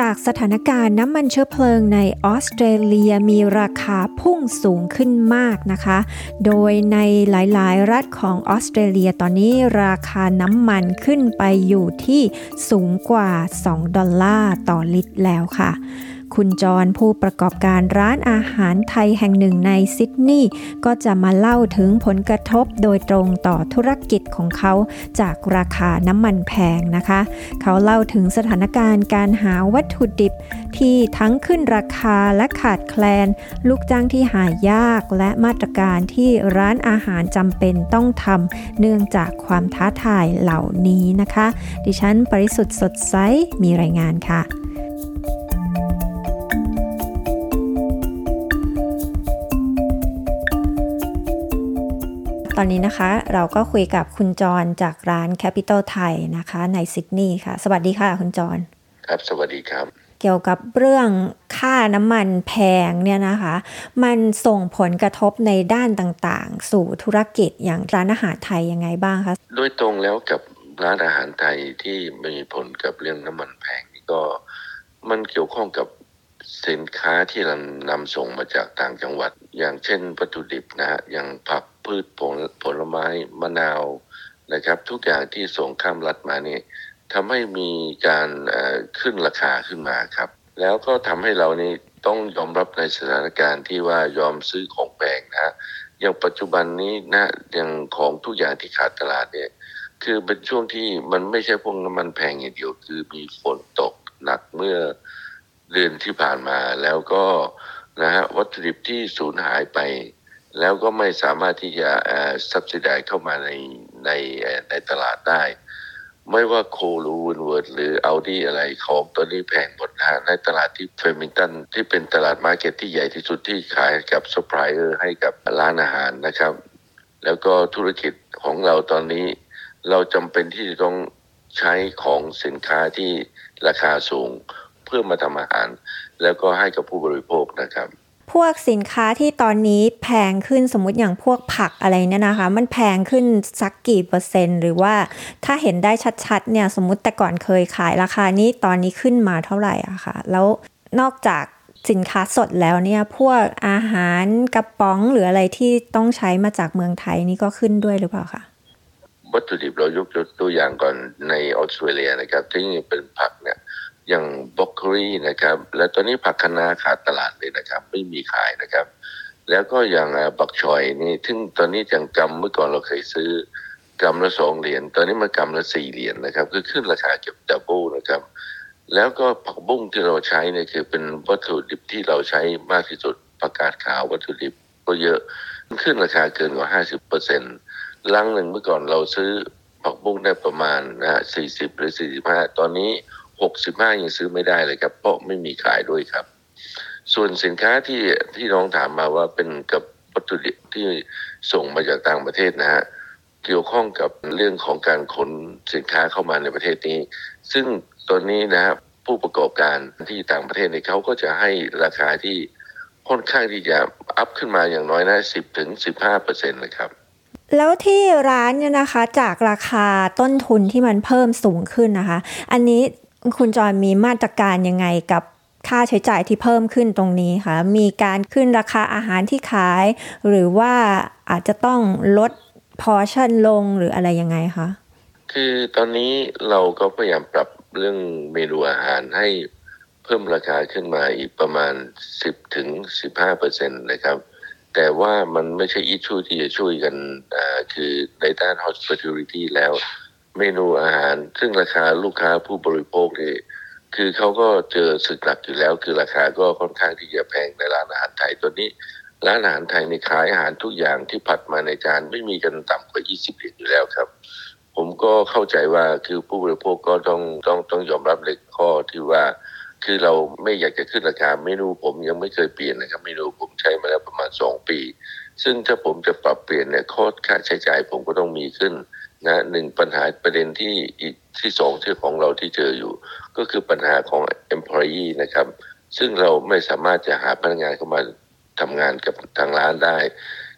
จากสถานการณ์น้ำมันเชื้อเพลิงในออสเตรเลียมีราคาพุ่งสูงขึ้นมากนะคะ โดยในหลายๆ รัฐของออสเตรเลียตอนนี้ราคาน้ำมันขึ้นไปอยู่ที่สูงกว่า 2 ดอลลาร์ต่อลิตรแล้วค่ะ คุณจรผู้ประกอบการร้านอาหารไทยแห่งหนึ่งในซิดนีย์ก็จะมาเล่าถึงผลกระทบโดยตรงต่อธุรกิจของเขาจากราคาน้ำมันแพงนะคะ เขาเล่าถึงสถานการณ์การหาวัตถุดิบที่ทั้งขึ้นราคาและขาดแคลน ลูกจ้างที่หายากและมาตรการที่ร้านอาหารจำเป็นต้องทำเนื่องจากความท้าทายเหล่านี้นะคะ ดิฉันปริสุทธ์สดใสมีรายงานค่ะ ตอนนี้นะคะเราก็คุยกับคุณจรจากร้าน Capital ไทยนะคะในซิดนีย์ค่ะ สวัสดีค่ะ คุณจร ครับ สวัสดีครับ เกี่ยวกับเรื่องค่าน้ำมันแพงเนี่ยนะคะ มันส่งผลกระทบในด้านต่างๆ สู่ธุรกิจอย่างร้านอาหารไทยยังไงบ้างคะโดยตรงแล้วกับร้านอาหารไทยที่มีผลกับเรื่องน้ำมันแพงนี่ก็มันเกี่ยวข้องกับสินค้าที่เรานำส่งมาจากต่างจังหวัด อย่างเช่นวัตถุดิบนะฮะอย่างผัก พืชผลผลไม้มะนาวนะครับ ทุกอย่างที่ส่งข้ามรัฐมานี่ทำให้มีการขึ้นราคาขึ้นมาครับ แล้วก็ทำให้เรานี่ต้องยอมรับในสถานการณ์ที่ว่ายอมซื้อของแพงนะอย่างปัจจุบันนี้นะอย่างของทุกอย่างที่ขาดตลาดเนี่ยคือเป็นช่วงที่มันไม่ใช่พวกน้ำมันแพงอย่างเดียว คือมีฝนตกหนักเมื่อเดือนที่ผ่านมาแล้วก็นะฮะวัตถุดิบที่สูญหายไป แล้วก็ไม่สามารถที่จะ subsidize เข้ามาในในในตลาดได้ ไม่ว่า Coles Woolworths หรือ Aldi อะไรของตัวนี้แพงหมดนะฮะในตลาดที่ Flemington ที่เป็นตลาด market ที่ใหญ่ที่สุดที่ขายกับซัพพลายเออร์ให้กับร้านอาหารนะครับ แล้วก็ธุรกิจของเราตอนนี้เราจำเป็นที่จะต้องใช้ของสินค้าที่ราคาสูงเพื่อมาทำอาหาร แล้วก็ให้กับผู้บริโภคนะครับ พวกสินค้าที่ตอนนี้แพงขึ้นสมมติอย่างพวกผักอะไรเนี่ยนะคะ มันแพงขึ้นสักกี่เปอร์เซ็นต์ หรือว่าถ้าเห็นได้ชัดๆเนี่ยสมมติแต่ก่อนเคยขายราคานี้ตอนนี้ขึ้นมาเท่าไหร่อะคะแล้วนอกจากสินค้าสดแล้วเนี่ยพวกอาหารกระป๋องหรืออะไรที่ต้องใช้มาจากเมืองไทยนี่ก็ขึ้นด้วยหรือเปล่าคะวัตถุดิบเรายกตัวอย่างก่อนในออสเตรเลียนะครับที่เป็นผักเนี่ย อย่างบล็อกคลีนะครับ และตอนนี้ผักคะน้าขาดตลาดเลยนะครับ ไม่มีขายนะครับ แล้วก็อย่างบักชอยนี่ซึ่งตอนนี้จังกำเมื่อก่อนเราเคยซื้อกำละสองเหรียญตอนนี้มากำละสี่เหรียญนะครับ คือขึ้นราคาเกือบดับเบิลนะครับ แล้วก็ผักบุ้งที่เราใช้เนี่ยคือเป็นวัตถุดิบที่เราใช้มากที่สุดประกาศขาววัตถุดิบก็เยอะขึ้นราคาเกินกว่าห้าสิบเปอร์เซ็นต์ลังหนึ่งเมื่อก่อนเราซื้อผักบุ้งได้ประมาณนะสี่สิบหรือสี่สิบห้าตอนนี้ หกสิบห้ายังซื้อไม่ได้เลยครับ เพราะไม่มีขายด้วยครับ ส่วนสินค้าที่ที่น้องถามมาว่าเป็นกับวัตถุดิบที่ส่งมาจากต่างประเทศนะฮะเกี่ยวข้องกับเรื่องของการขนสินค้าเข้ามาในประเทศนี้ ซึ่งตอนนี้นะครับผู้ประกอบการที่ต่างประเทศเนี่ยเขาก็จะให้ราคาที่ค่อนข้างที่จะอัพขึ้นมาอย่างน้อยนะสิบถึงสิบห้าเปอร์เซ็นต์นะครับ แล้วที่ร้านเนี่ยนะคะจากราคาต้นทุนที่มันเพิ่มสูงขึ้นนะคะ อันนี้ คุณจอยมีมาตรการยังไงกับค่าใช้จ่ายที่เพิ่มขึ้นตรงนี้คะมีการขึ้นราคาอาหารที่ขาย หรือว่าอาจจะต้องลดพอชั่นลงหรืออะไรยังไงคะคือตอนนี้เราก็พยายามปรับเรื่องเมนูอาหารให้เพิ่มราคาขึ้นมาอีกประมาณ 10ถึง15เปอร์เซ็นต์นะครับ แต่ว่ามันไม่ใช่อิชูที่จะช่วยกันคือในด้าน hospitality แล้ว เมนูอาหาร ซึ่งราคาลูกค้าผู้บริโภคนี่คือเขาก็เจอสึกหลักอยู่แล้ว คือราคาก็ค่อนข้างที่จะแพงในร้านอาหารไทยตัวนี้ ร้านอาหารไทยในขายอาหารทุกอย่างที่ผัดมาในจานไม่มีกันต่ำกว่า 20เหรียญอยู่แล้วครับ ผมก็เข้าใจว่าคือผู้บริโภคก็ต้องต้องต้องยอมรับเลยข้อที่ว่า คือเราไม่อยากจะขึ้นราคาเมนูผมยังไม่เคยเปลี่ยนนะครับเมนูผมใช้ มาแล้วประมาณ2ปี ซึ่งถ้าผมจะปรับเปลี่ยนเนี่ยค่าใช้จ่ายผมก็ต้องมีขึ้นนะหนึ่งปัญหาประเด็นที่อีกที่สองที่ของเราที่เจออยู่ ก็คือปัญหาของ employee นะครับ ซึ่งเราไม่สามารถจะหาพนักงานเข้ามาทำงานกับทางร้านได้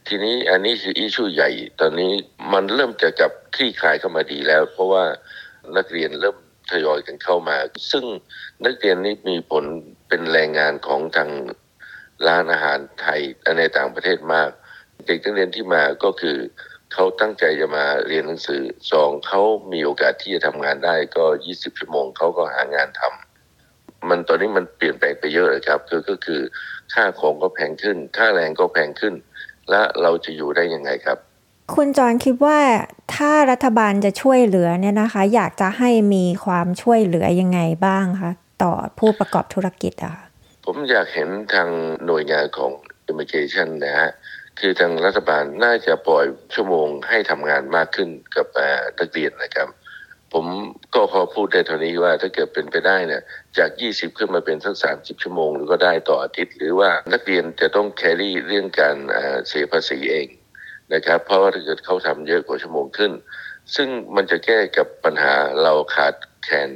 ทีนี้อันนี้คืออิชูใหญ่ ตอนนี้มันเริ่มจะกับคลี่คลายเข้ามาดีแล้ว เพราะว่านักเรียนเริ่มทยอยกันเข้ามา ซึ่งนักเรียนนี้มีผลเป็นแรงงานของทาง ร้านอาหารไทยในต่างประเทศมาก เด็กนักเรียนที่มาก็คือเขาตั้งใจจะมาเรียนหนังสือสองเขามีโอกาสที่จะทำงานได้ก็20ชั่วโมงเขาก็หางานทำมันตอนนี้มันเปลี่ยนแปลงไปเยอะเลยครับคือก็คือค่าของก็แพงขึ้น ค่าแรงก็แพงขึ้น และเราจะอยู่ได้ยังไงครับคุณจอนคิดว่าถ้ารัฐบาลจะช่วยเหลือเนี่ยนะคะ อยากจะให้มีความช่วยเหลือยังไงบ้างคะต่อผู้ประกอบธุรกิจอะคะ ผมอยากเห็นทางหน่วยงานของ Immigration นะฮะคือทางรัฐบาลน่าจะปล่อยชั่วโมงให้ทำงานมากขึ้นกับนักเรียนนะครับ ผมก็ขอพูดได้เท่านี้ว่าถ้าเกิดเป็นไปได้เนี่ยจาก 20 ขึ้นมาเป็นสัก 30 ชั่วโมง หรือก็ได้ต่ออาทิตย์ หรือว่านักเรียนจะต้องแครี่เรื่องการเสียภาษีเองนะครับ เพราะว่าถ้าเกิดเขาทำเยอะกว่าชั่วโมงขึ้น ซึ่งมันจะแก้กับปัญหาเราขาดแคลน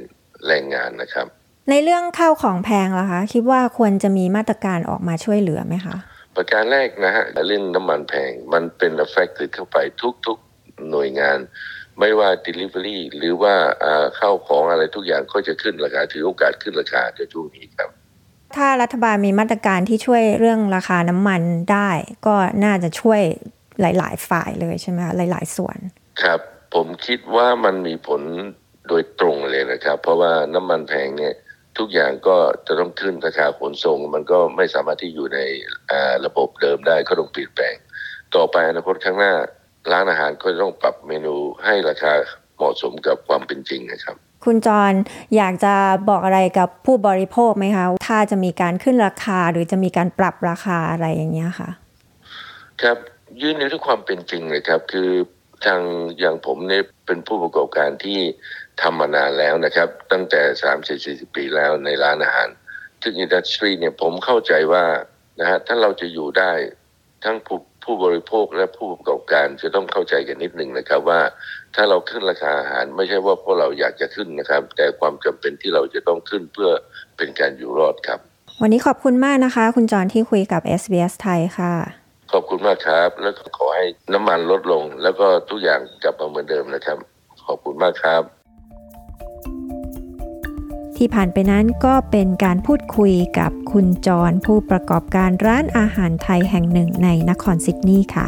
แรงงานนะครับ ในเรื่องข้าวของแพงล่ะคะ คิดว่าควรจะมีมาตรการออกมาช่วยเหลือไหมคะ ประการแรกนะฮะเรื่องน้ำมันแพงมันเป็นเอฟเฟกต์เข้าไปทุกๆหน่วยงาน ไม่ว่า Delivery หรือว่าเข้าของอะไรทุกอย่างก็จะขึ้นราคา ถือโอกาสขึ้นราคาในช่วงนี้ครับ ถ้ารัฐบาลมีมาตรการที่ช่วยเรื่องราคาน้ำมันได้ ก็น่าจะช่วยหลาย ๆ ฝ่ายเลยใช่ไหมคะหลาย ๆ ส่วน ครับ ผมคิดว่ามันมีผลโดยตรงเลยนะครับ เพราะว่าน้ำมันแพงเนี่ย ทุกอย่างก็จะต้องขึ้นราคาขนส่ง มันก็ไม่สามารถที่อยู่ในระบบเดิมได้ก็ต้องเปลี่ยนแปลง ต่อไปอนาคตข้างหน้าร้านอาหารก็ต้องปรับเมนูให้ราคาเหมาะสมกับความเป็นจริงนะครับ คุณจรอยากจะบอกอะไรกับผู้บริโภคไหมคะถ้าจะมีการขึ้นราคาหรือจะมีการปรับราคาอะไรอย่างเงี้ยค่ะ ครับยืนในทุกความเป็นจริงเลยครับ คือ ทางอย่างผมเนี่ยเป็นผู้ประกอบการที่ทำมานานแล้วนะครับ ตั้งแต่สามสิบสี่สิบปีแล้วในร้านอาหาร ซึ่งอินดัสทรีเนี่ยผมเข้าใจว่านะฮะถ้าเราจะอยู่ได้ทั้งผู้ผู้บริโภคและผู้ประกอบการจะต้องเข้าใจกันนิดหนึ่งนะครับว่าถ้าเราขึ้นราคาอาหารไม่ใช่ว่าพราะเราอยากจะขึ้นนะครับ แต่ความจำเป็นที่เราจะต้องขึ้นเพื่อเป็นการอยู่รอดครับ วันนี้ขอบคุณมากนะคะ คุณจอนที่คุยกับ SBS ไทยค่ะ ขอบคุณมากครับ แล้วขอให้น้ำมันลดลง แล้วก็ทุกอย่างกลับมาเหมือนเดิมนะครับ ขอบคุณมากครับ ที่ผ่านไปนั้นก็เป็นการพูดคุยกับคุณจรผู้ประกอบการร้านอาหารไทยแห่งหนึ่งในนครซิดนีย์ค่ะ